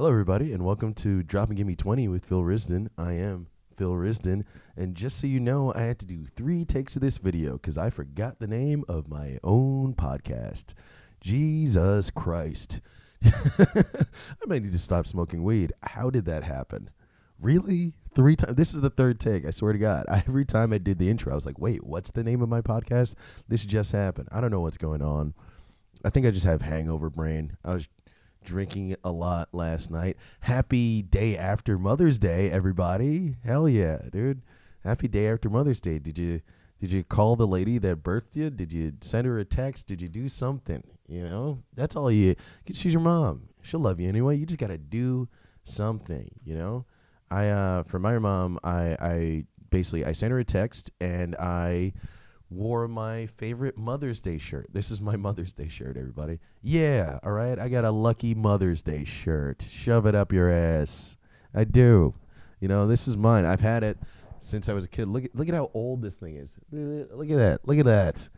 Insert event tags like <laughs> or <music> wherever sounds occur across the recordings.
Hello, everybody, and welcome to Drop and Give Me 20 with Phil Risden. I am Phil Risden, and just so you know, I had to do three takes of this video because I forgot the name of my own podcast. Jesus Christ. <laughs> I might need to stop smoking weed. How did that happen? Really? Three times? This is the third take. I swear to God. <laughs> Every time I did the intro, I was like, wait, what's the name of my podcast? This just happened. I don't know what's going on. I think I just have hangover brain. I was drinking a lot last night. Happy day after Mother's Day, everybody. Hell yeah, dude. Happy day after Mother's Day. Did you did you call the lady that birthed you? Did you send her a text? Did you do something? You know? That's all you she's your mom. She'll love you anyway. You just got to do something, you know? I uh for my mom, I I basically I sent her a text and I wore my favorite Mother's Day shirt. This is my Mother's Day shirt, everybody. Yeah, all right. I got a lucky Mother's Day shirt. Shove it up your ass. I do. You know, this is mine. I've had it since I was a kid. Look at look at how old this thing is. Look at that. Look at that.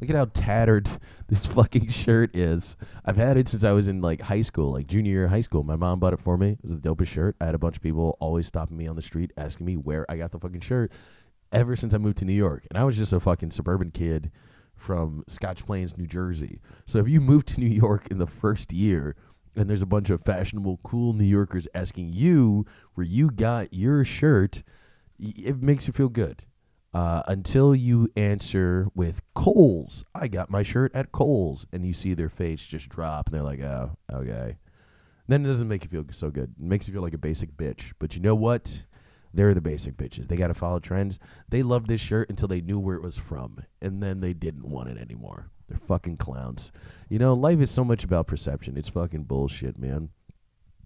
Look at how tattered <laughs> this fucking shirt is. I've had it since I was in like high school, like junior year of high school. My mom bought it for me. It was the dopest shirt. I had a bunch of people always stopping me on the street asking me where I got the fucking shirt ever since I moved to New York. And I was just a fucking suburban kid from Scotch Plains, New Jersey. So if you move to <laughs> New York in the first year and there's a bunch of fashionable, cool New Yorkers asking you where you got your shirt, it makes you feel good. Uh, until you answer with Kohl's. I got my shirt at Kohl's. And you see their face just drop and they're like, oh, okay. Then it doesn't make you feel so good. It makes you feel like a basic bitch. But you know what? They're the basic bitches. They got to follow trends. They loved this shirt until they knew where it was from, and then they didn't want it anymore. They're fucking clowns. You know, life is so much about perception. It's fucking bullshit, man.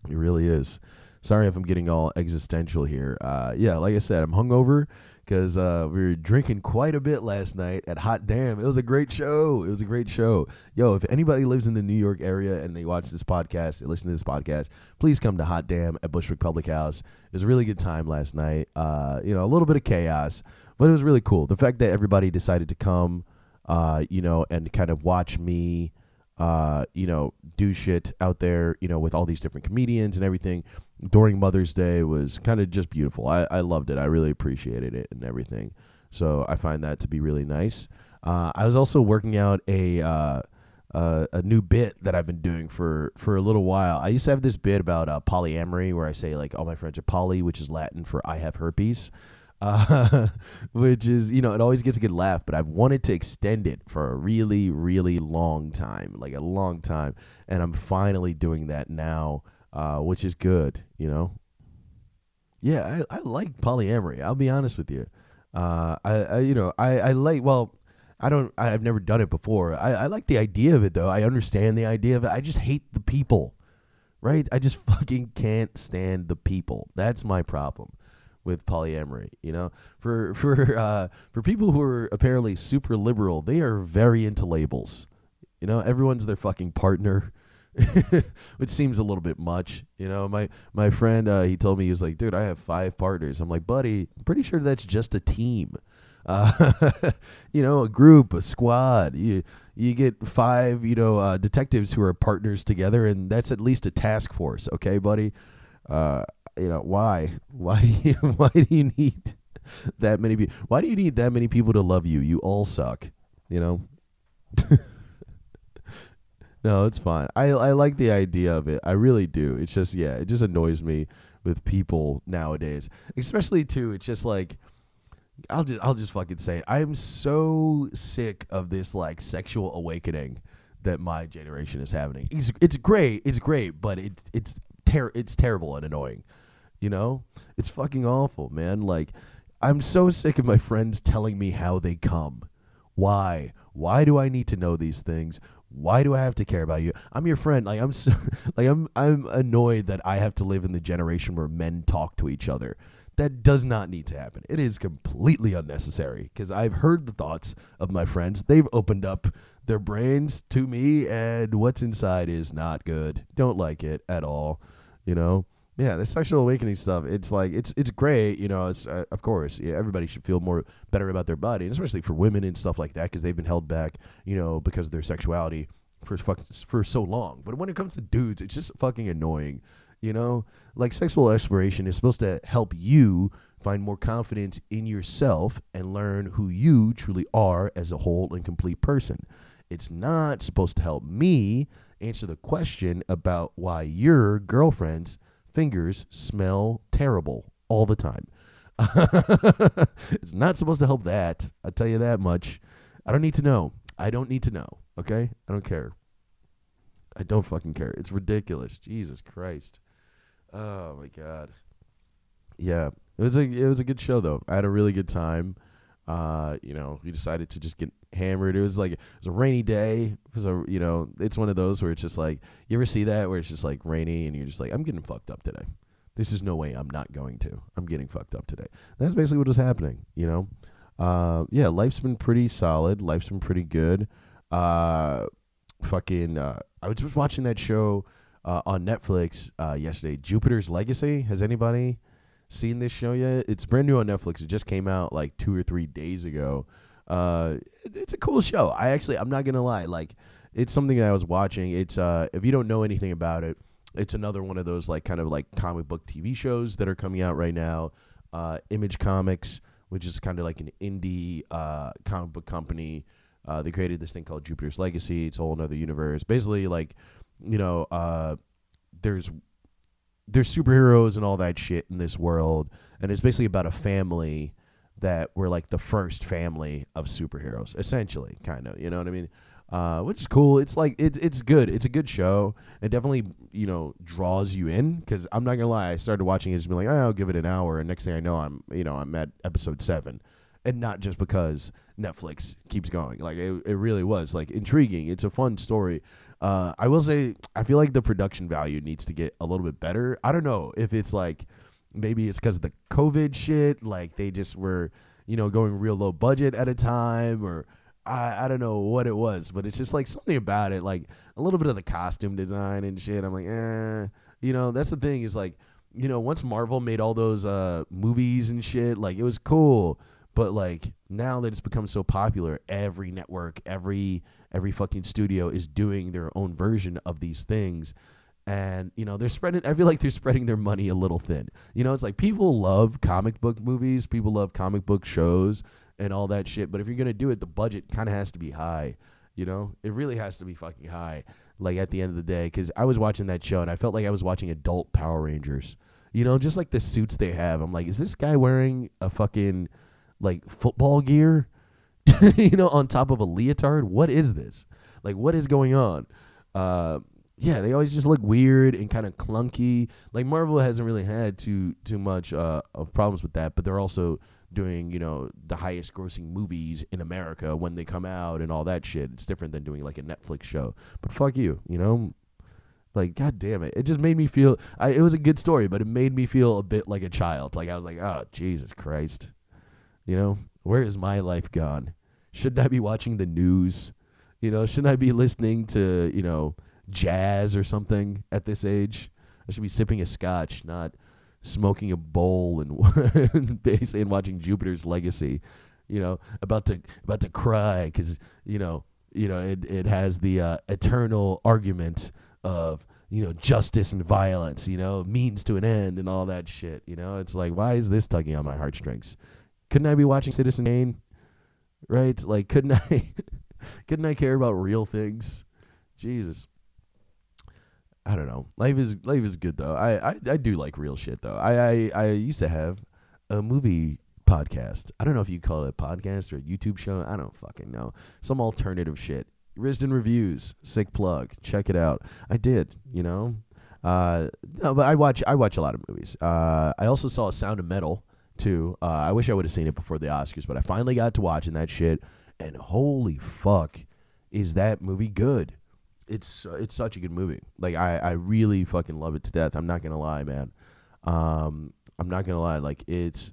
It really is. Sorry if I'm getting all existential here. Uh, yeah, like I said, I'm hungover because uh, we were drinking quite a bit last night at Hot Damn. It was a great show. It was a great show. Yo, if anybody lives in the New York area and they watch this podcast, they listen to this podcast, please come to Hot Damn at Bushwick Public House. It was a really good time last night. Uh, you know, a little bit of chaos, but it was really cool. The fact that everybody decided to come, uh, you know, and kind of watch me uh, you know, do shit out there, you know, with all these different comedians and everything during Mother's Day was kind of just beautiful. I, I loved it. I really appreciated it and everything. So I find that to be really nice. Uh, I was also working out a uh, uh, a new bit that I've been doing for for a little while. I used to have this bit about uh, polyamory where I say like all my friends are poly, which is Latin for I have herpes. Uh, <laughs> which is you know it always gets a good laugh but i've wanted to extend it for a really really long time like a long time and i'm finally doing that now uh, which is good you know? Yeah I, I like polyamory i'll be honest with you. Uh, I, I you know I, I like well I don't I've never done it before. I, I like the idea of it though. I understand the idea of it. I just hate the people right? I just <laughs> fucking can't stand the people. That's my problem with polyamory. You know, for for <laughs> uh, for people who are apparently super liberal, they are very into labels. You know, everyone's their fucking partner, <laughs> which seems a little bit much. You know, my my friend uh, he told me he was like, dude, I have five partners. I'm like, buddy, I'm pretty sure that's just a team. <laughs> Uh, you know, a group, a squad. You you get five, you know, uh, detectives who are partners together, and that's at least a task force. Okay, buddy. Uh, you know why why do you <laughs> why do you need that many people why do you need that many people to love you? You all suck you know? <laughs> No it's fine. I i like the idea of it. I really do. It's just yeah it just annoys me with people nowadays. Especially too it's just like i'll just i'll just fucking say it. I'm so sick of this like sexual awakening that my generation is having. It's, it's great it's great but it's it's ter- it's terrible and annoying you know, it's fucking awful, man. Like, I'm so sick of my friends telling me how they come. Why? Why do I need to know these things? Why do I have to care about you? I'm your friend. Like I'm so, <laughs> like I'm I'm annoyed that I have to live in the generation where men talk to each other. That does not need to happen. It is completely unnecessary because I've heard the thoughts of my friends. They've opened up their brains to me and what's inside is not good. Don't like it at all, you know? Yeah, the sexual awakening stuff. It's like it's it's great, you know. It's uh, of course, yeah, everybody should feel more better about their body, and especially for women and stuff like that, because they've been held back, you know, because of their sexuality for fuck, for so long. But when it comes to dudes, it's just fucking annoying. You know, like sexual exploration is supposed to help you find more confidence in yourself and learn who you truly are as a whole and complete person. It's not supposed to help me answer the question about why your girlfriend's fingers smell terrible all the time. <laughs> it's not supposed to help that. I'll tell you that much. I don't need to know. I don't need to know. Okay? I don't care. I don't fucking care. It's ridiculous. Jesus Christ. Oh my god. Yeah. It was a it was a good show though. I had a really good time. Uh, you know, we decided to just get hammered. It was like it was a rainy day. It was a you know, it's one of those where it's just like you ever see that where it's just like rainy and you're just like I'm getting fucked up today. This is no way I'm not going to. I'm getting fucked up today. That's basically what was happening, you know. Uh, yeah, life's been pretty solid. Life's been pretty good. Uh, fucking, uh, I was just watching that show uh, on Netflix uh, yesterday, Jupiter's Legacy. Has anybody seen this show yet? It's brand new on Netflix. It just came out like two or three days ago. Uh, it's a cool show. I actually, I'm not gonna lie, like, it's something that I was watching. It's uh, if you don't know anything about it, it's another one of those like kind of like comic book TV shows that are coming out right now. Uh, Image Comics, which is kind of like an indie uh, comic book company. Uh, they created this thing called Jupiter's Legacy. It's a whole another universe. Basically, like you know, uh, there's there's superheroes and all that shit in this world, and it's basically about a family that were like the first family of superheroes, essentially, kind of. You know what I mean? Uh, which is cool. It's like it, it's good. It's a good show. It definitely you know draws you in because I'm not gonna lie. I started watching it just being like, oh, I'll give it an hour, and next thing I know, I'm you know I'm at episode seven, and not just because Netflix keeps going. Like it, it really was like intriguing. It's a fun story. Uh, I will say I feel like the production value needs to get a little bit better. I don't know if it's like maybe it's because of the COVID shit. Like they just were you know going real low budget at a time or. I, I don't know what it was, but it's just like something about it, like a little bit of the costume design and shit. I'm like, eh, you know, that's the thing is like, you know, once Marvel made all those uh movies and shit, like it was cool, but like now that it's become so popular, every network, every every fucking studio is doing their own version of these things. And you know they're spreading. I feel like they're spreading their money a little thin. You know, it's like people love comic book movies, people love comic book shows, and all that shit. But if you're gonna do it, the budget kind of has to be high. You know, it really has to be fucking high. Like at the end of the day, because I was watching that show and I felt like I was watching adult Power Rangers. You know, just like the suits they have. I'm like, is this guy wearing a fucking like football gear? <laughs> you know, on top of a leotard. What is this? Like, what is going on? Uh, yeah, they always just look weird and kind of clunky. Like Marvel hasn't really had too too much uh, of problems with that, but they're also doing you know the highest grossing movies in America when they come out and all that shit. It's different than doing like a Netflix show. But fuck you, you know. Like god damn it, it just made me feel. I, it was a good story, but it made me feel a bit like a child. Like I was like, oh Jesus Christ, you know, where is my life gone? Shouldn't I be watching the news? You know, shouldn't I be listening to you know jazz or something at this age? I should be sipping a scotch, not smoking a bowl and <laughs> basically and watching Jupiter's Legacy. You know, about to about to cry because you know you know it it has the uh, eternal argument of you know justice and violence. You know, means to an end and all that shit. You know, it's like why is this tugging on my heartstrings? Couldn't I be watching Citizen Kane? Right? Like, couldn't <laughs> I? couldn't I care about real things? Jesus. I don't know. Life is life is good though. I, I, I do like real shit though. I, I I used to have a movie podcast. I don't know if you call it a podcast or a YouTube show. I don't fucking know. Some alternative shit. Risden reviews. Sick plug. Check it out. I did. You know. Uh, no, but I watch I watch a lot of movies. Uh, I also saw a Sound of Metal too. Uh, I wish I would have seen it before the Oscars, but I finally got to watching that shit, and holy fuck, is that movie good? It's it's such a good movie. Like I I really fucking love it to death. I'm not gonna lie, man. Um, I'm not gonna lie. Like it's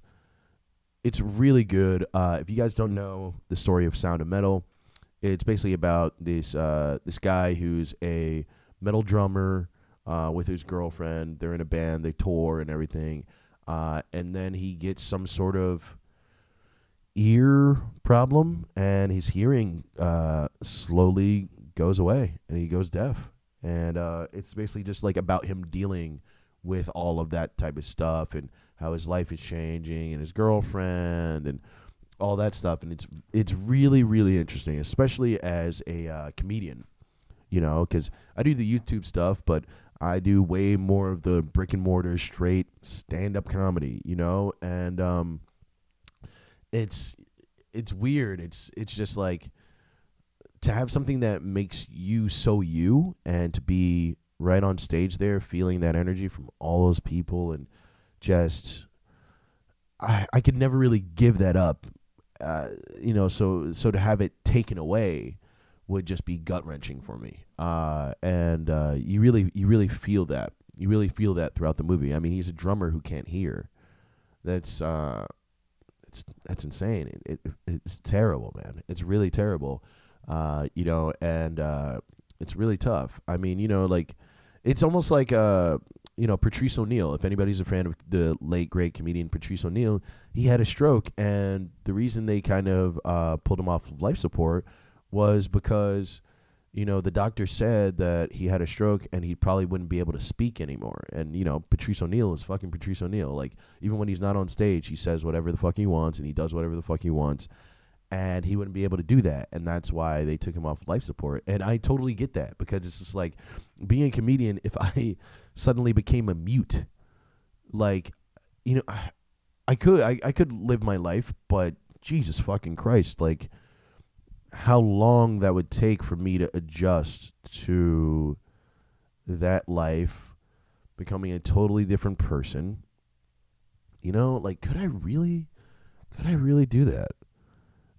it's really good. Uh, if you guys don't know the story of Sound of Metal, it's basically about this uh, this guy who's a metal drummer uh, with his girlfriend. They're in a band. They tour and everything. Uh, and then he gets some sort of ear problem, and his hearing uh, slowly goes away, and he goes deaf. And uh, it's basically just like about him dealing with all of that type of stuff and how his life is changing and his girlfriend and all that stuff. And it's it's really really interesting especially as a uh, comedian you know because i do the youtube stuff but i do way more of the brick and mortar straight stand-up comedy you know? And um it's it's weird. It's it's just like to have something that makes you so you and to be right on stage there feeling that energy from all those people and just I, I could never really give that up uh, you know so so to have it taken away would just be gut wrenching for me. Uh, and uh, you really you really feel that. You really feel that throughout the movie. I mean he's a drummer who can't hear. That's uh it's that's insane. It, it it's terrible man. It's really terrible uh you know and uh it's really tough I mean you know like it's almost like uh you know Patrice O'Neal. If anybody's a fan of the late great comedian Patrice O'Neal, he had a stroke, and the reason they kind of uh, pulled him off of life support was because you know the doctor said that he had a stroke and he probably wouldn't be able to speak anymore. And you know Patrice O'Neal is fucking Patrice O'Neal. Like even when he's not on stage, he says whatever the fuck he wants and he does whatever the fuck he wants. And he wouldn't be able to do that, and that's why they took him off life support. And I totally get that because it's just like being a comedian. If I <laughs> suddenly became a mute. Like, you know, I, <sighs> I could I, I could live my life, but Jesus fucking Christ, like how long that would take for me to adjust to that life, becoming a totally different person. You know, like could I really could I really do that?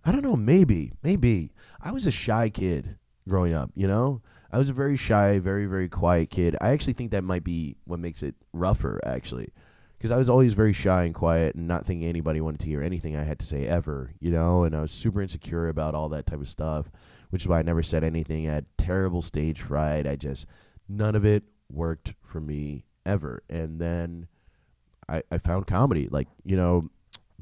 I don't know, maybe, maybe. I was a shy kid growing up, you know? I was a very shy, very very quiet kid. I actually think that might be what makes it rougher, actually, because I was always very shy and quiet, and not thinking anybody wanted to hear anything I had to say ever, you know. And I was super insecure about all that type of stuff, which is why I never said anything. I had terrible stage fright. I just none of it worked for me ever. And then I I found comedy, like you know,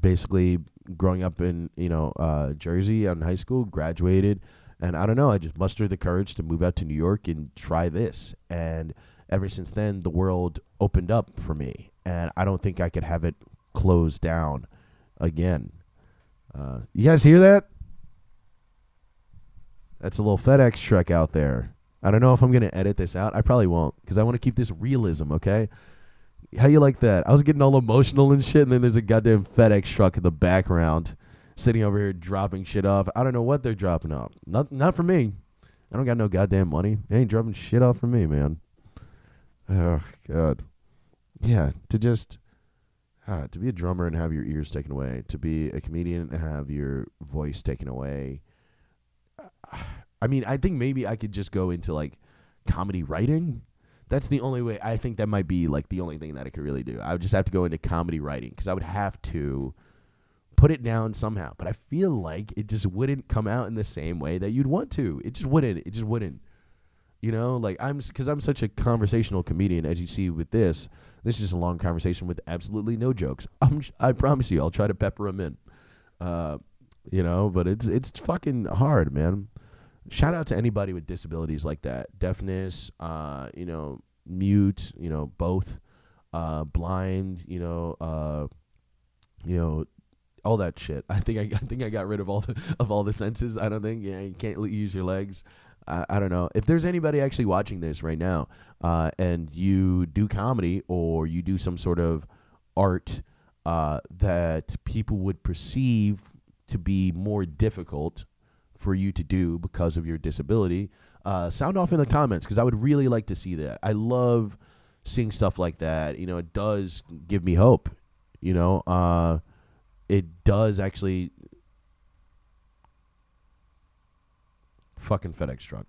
basically growing up in you know uh, Jersey in high school, graduated and I don't know, I just mustered the courage to move out to New York and try this. And ever since then, the world opened up for me. And I don't think I could have it closed down again. Uh, you guys hear that? That's a little FedEx truck out there. I don't know if I'm going to edit this out. I probably won't because I want to keep this realism, okay? How you like that? I was getting all emotional and shit, and then there's a goddamn FedEx truck in the background sitting over here dropping shit off. I don't know what they're dropping off. Not not for me. I don't got no goddamn money. They ain't dropping shit off for me, man. Oh god. Yeah, to just uh, to be a drummer and have your ears taken away, to be a comedian and have your voice taken away. I mean, I think maybe I could just go into like comedy writing. That's the only way. I think that might be like the only thing that I could really do. I would just have to go into comedy writing because I would have to put it down somehow. But I feel like it just wouldn't come out in the same way that you'd want to. It just wouldn't. It just wouldn't. You know, like I'm because I'm such a conversational comedian, as you see with this. This is just a long conversation with absolutely no jokes. <laughs> I'm, I promise you, I'll try to pepper them in. Uh, you know, but it's it's fucking hard, man. Shout out to anybody with disabilities like that, deafness, uh, you know, mute, you know, both, uh, blind, you know, uh, you know, all that shit. <laughs> I think I, I think I got rid of all the of all the senses. I don't think yeah, you can't use your legs. I, I don't know if there's anybody actually watching this right now, uh, and you do comedy or you do some sort of art uh, that people would perceive to be more difficult for you to do because of your disability. Uh, sound off in the comments because I would really like to see that. I love seeing stuff like that. You know, it does give me hope. You know, uh, it does actually fucking FedEx truck.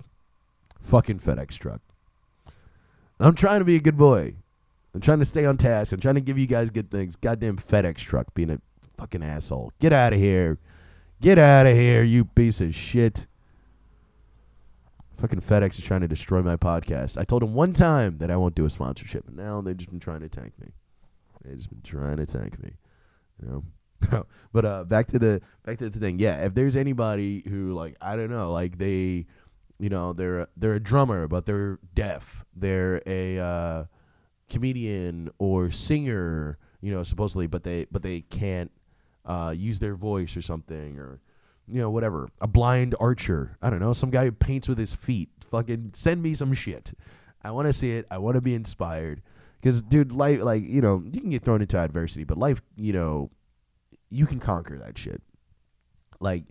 Fucking FedEx truck. I'm trying to be a good boy. I'm trying to stay on task. I'm trying to give you guys good things. Goddamn FedEx truck being a fucking asshole. Get out of here. Get out of here, you piece of shit. Fucking FedEx is trying to destroy my podcast. I told them one time that I won't do a sponsorship, and now they've just been trying to tank me. They've just been trying to tank me. You know? <laughs> but uh, back to the back to the thing. Yeah, if there's anybody who like I don't know, like they, you know, they're they're a drummer but they're deaf. They're a uh, comedian or singer, you know, supposedly, but they but they can't uh, use their voice or something or you know whatever. A blind archer, I don't know, some guy who paints with his feet. Fucking send me some shit. I want to see it. I want to be inspired. Because, dude, life, like, you know, you can get thrown into adversity, but life, you know, you can conquer that shit. Like,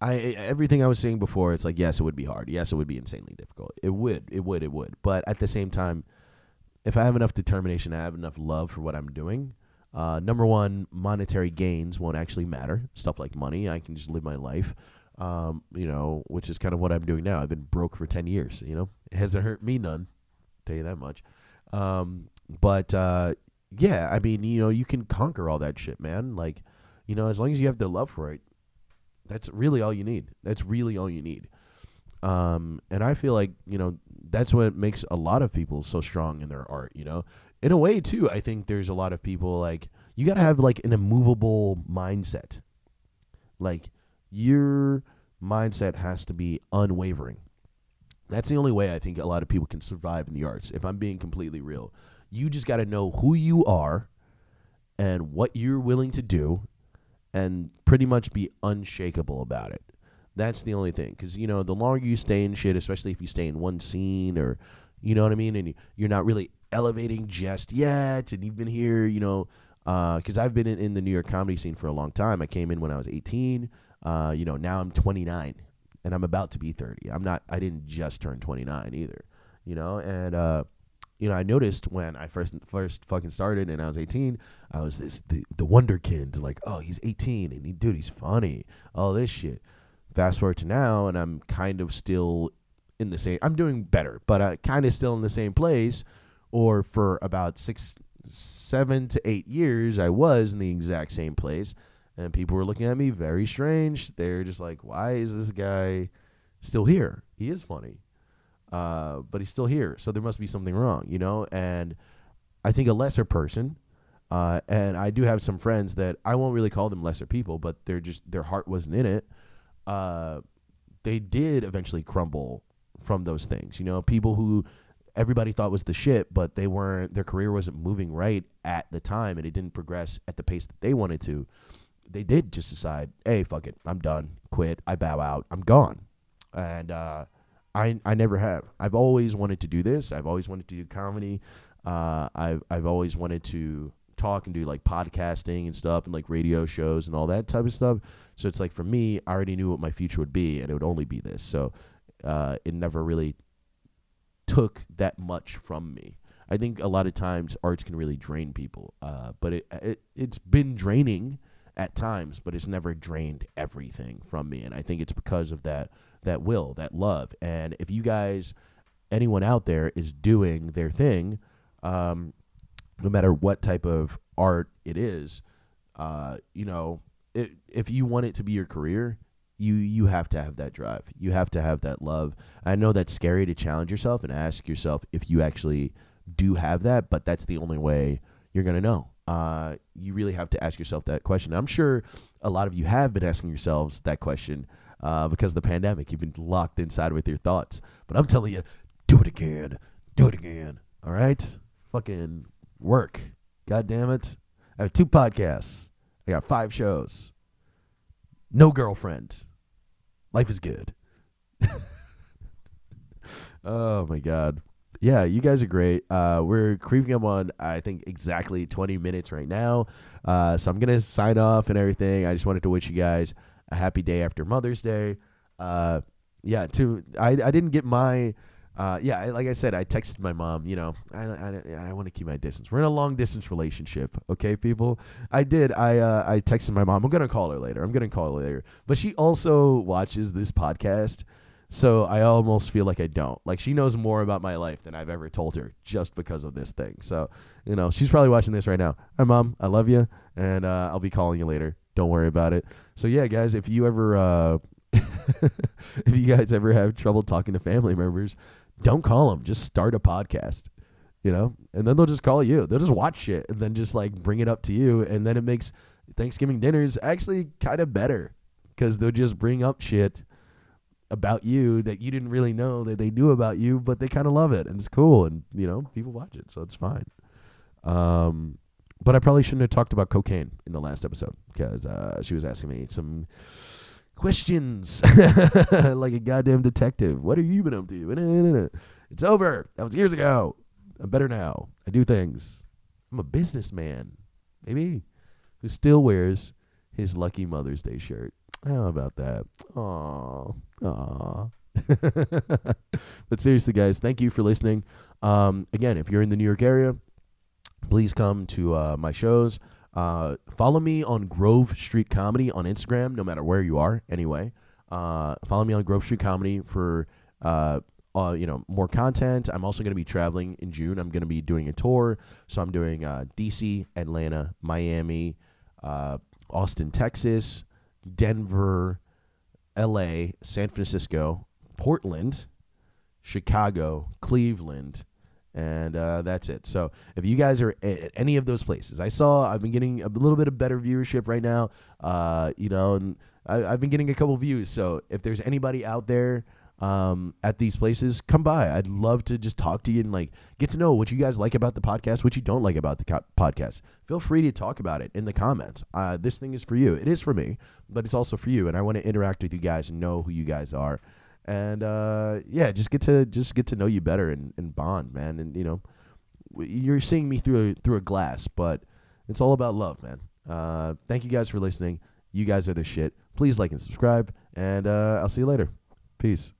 I everything I was saying before, it's like yes, it would be hard. Yes, it would be insanely difficult. It would, it would, it would. But at the same time, if I have enough determination, I have enough love for what I'm doing. Uh, number one, monetary gains won't actually matter. Stuff like money, I can just live my life. Um, you know, which is kind of what I'm doing now. I've been broke for ten years. You know, it hasn't hurt me none. Tell you that much. Um, but uh, yeah, I mean, you know, you can conquer all that shit, man. Like, you know, as long as you have the love for it, that's really all you need. That's really all you need. Um, and I feel like you know that's what makes a lot of people so strong in their art. You know, in a way too. I think there's a lot of people like you got to have like an immovable mindset. Like your mindset has to be unwavering. That's the only way I think a lot of people can survive in the arts. If I'm being completely real, you just got to know who you are and what you're willing to do and pretty much be unshakable about it. That's the only thing. Because, you know, the longer you stay in shit, especially if you stay in one scene or, you know what I mean? And you're not really elevating just yet. And you've been here, you know, because uh, I've been in, in, the New York comedy scene for a long time. I came in when I was 18. Uh, you know, now I'm 29 and I'm about to be 30. I'm not, I didn't just turn 29 either, you know, and, uh, you know, I noticed when I first first fucking started and I was 18, I was this the, the wonderkind, like, oh, he's 18 and he, dude, he's funny, all this shit. Fast forward to now, and I'm kind of still in the same. I'm doing better, but I kind of still in the same place. Or for about six, seven to eight years, I was in the exact same place, and people were looking at me very strange. They're just like, why is this guy still here? He is funny uh, but he's still here. So there must be something wrong, you know? And I think a lesser person, uh, and I do have some friends that I won't really call them lesser people, but they're just, their heart wasn't in it. Uh, they did eventually crumble from those things, you know? People who everybody thought was the shit, but they weren't, their career wasn't moving right at the time and it didn't progress at the pace that they wanted to. They did just decide, hey, fuck it, I'm done, quit, I bow out, I'm gone. And, uh, I I never have. I've always wanted to do this. I've always wanted to do comedy. Uh, I've I've always wanted to talk and do like podcasting and stuff and like radio shows and all that type of stuff. So it's like for me, I already knew what my future would be, and it would only be this. So uh, it never really took that much from me. I think a lot of times arts can really drain people, uh, but it, it it's been draining at times, but it's never drained everything from me, and I think it's because of that that will, that love. And if you guys, anyone out there is doing their thing, um, no matter what type of art it is, uh, you know, it, if you want it to be your career, you you have to have that drive. You have to have that love. I know that's scary to challenge yourself and ask yourself if you actually do have that, but that's the only way you're gonna know. Uh, you really have to ask yourself that question. I'm sure a lot of you have been asking yourselves that question uh, because of the pandemic. You've been locked inside with your thoughts. But I'm telling you, do it again. Do it again. All right? Fucking work. God damn it. I have two podcasts. I got five shows. No girlfriend. Life is good. oh my god. Yeah, you guys are great. Uh, we're creeping up on I think exactly 20 minutes right now. Uh, so I'm gonna sign off and everything. I just wanted to wish you guys a happy day after Mother's Day. Uh, yeah, to I I didn't get my. Uh, yeah, like I said, I texted my mom. You know, I I, I want to keep my distance. We're in a long distance relationship, okay, people. I did. I uh, I texted my mom. I'm gonna call her later. I'm gonna call her later. But she also watches this podcast, so I almost feel like I don't. Like she knows more about my life than I've ever told her, just because of this thing. So you know, she's probably watching this right now. Hi, mom. I love you, and uh, I'll be calling you later. Don't worry about it. So yeah, guys, if you ever uh, <laughs> if you guys ever have trouble talking to family members, don't call them. Just start a podcast. You know, and then they'll just call you. They'll just watch shit and then just like bring it up to you, and then it makes Thanksgiving dinners actually kind of better because they'll just bring up shit about you that you didn't really know that they knew about you, but they kind of love it and it's cool and you know people watch it, so it's fine. Um, but I probably shouldn't have talked about cocaine in the last episode because uh, she was asking me some questions <laughs> like a goddamn detective. What have you been up to? <laughs> It's over. That was years ago. I'm better now. I do things. I'm a businessman, maybe, who still wears his lucky Mother's Day shirt. How about that? Aw, aw. <laughs> but seriously, guys, thank you for listening. Um, again, if you're in the New York area, please come to uh, my shows. Uh, follow me on Grove Street Comedy on Instagram, no matter where you are. Anyway, uh, follow me on Grove Street Comedy for uh, uh, you know more content. I'm also going to be traveling in June. I'm going to be doing a tour, so I'm doing uh, DC, Atlanta, Miami, uh, Austin, Texas, Denver, L.A., San Francisco, Portland, Chicago, Cleveland, and uh, that's it. So if you guys are at any of those places, I saw I've been getting a little bit of better viewership right now. Uh, you know, and I, have been getting a couple views. So if there's anybody out there um, at these places, come by. I'd love to just talk to you and like get to know what you guys like about the podcast, what you don't like about the co- podcast. Feel free to talk about it in the comments. Uh, this thing is for you. It is for me, but it's also for you, and I want to interact with you guys and know who you guys are and uh, yeah, just get to just get to know you better and, and bond, man. And you know, you're seeing me through a, through a glass, but it's all about love, man. Uh, thank you guys for listening. You guys are the shit. Please like and subscribe, and uh, I'll see you later. Peace.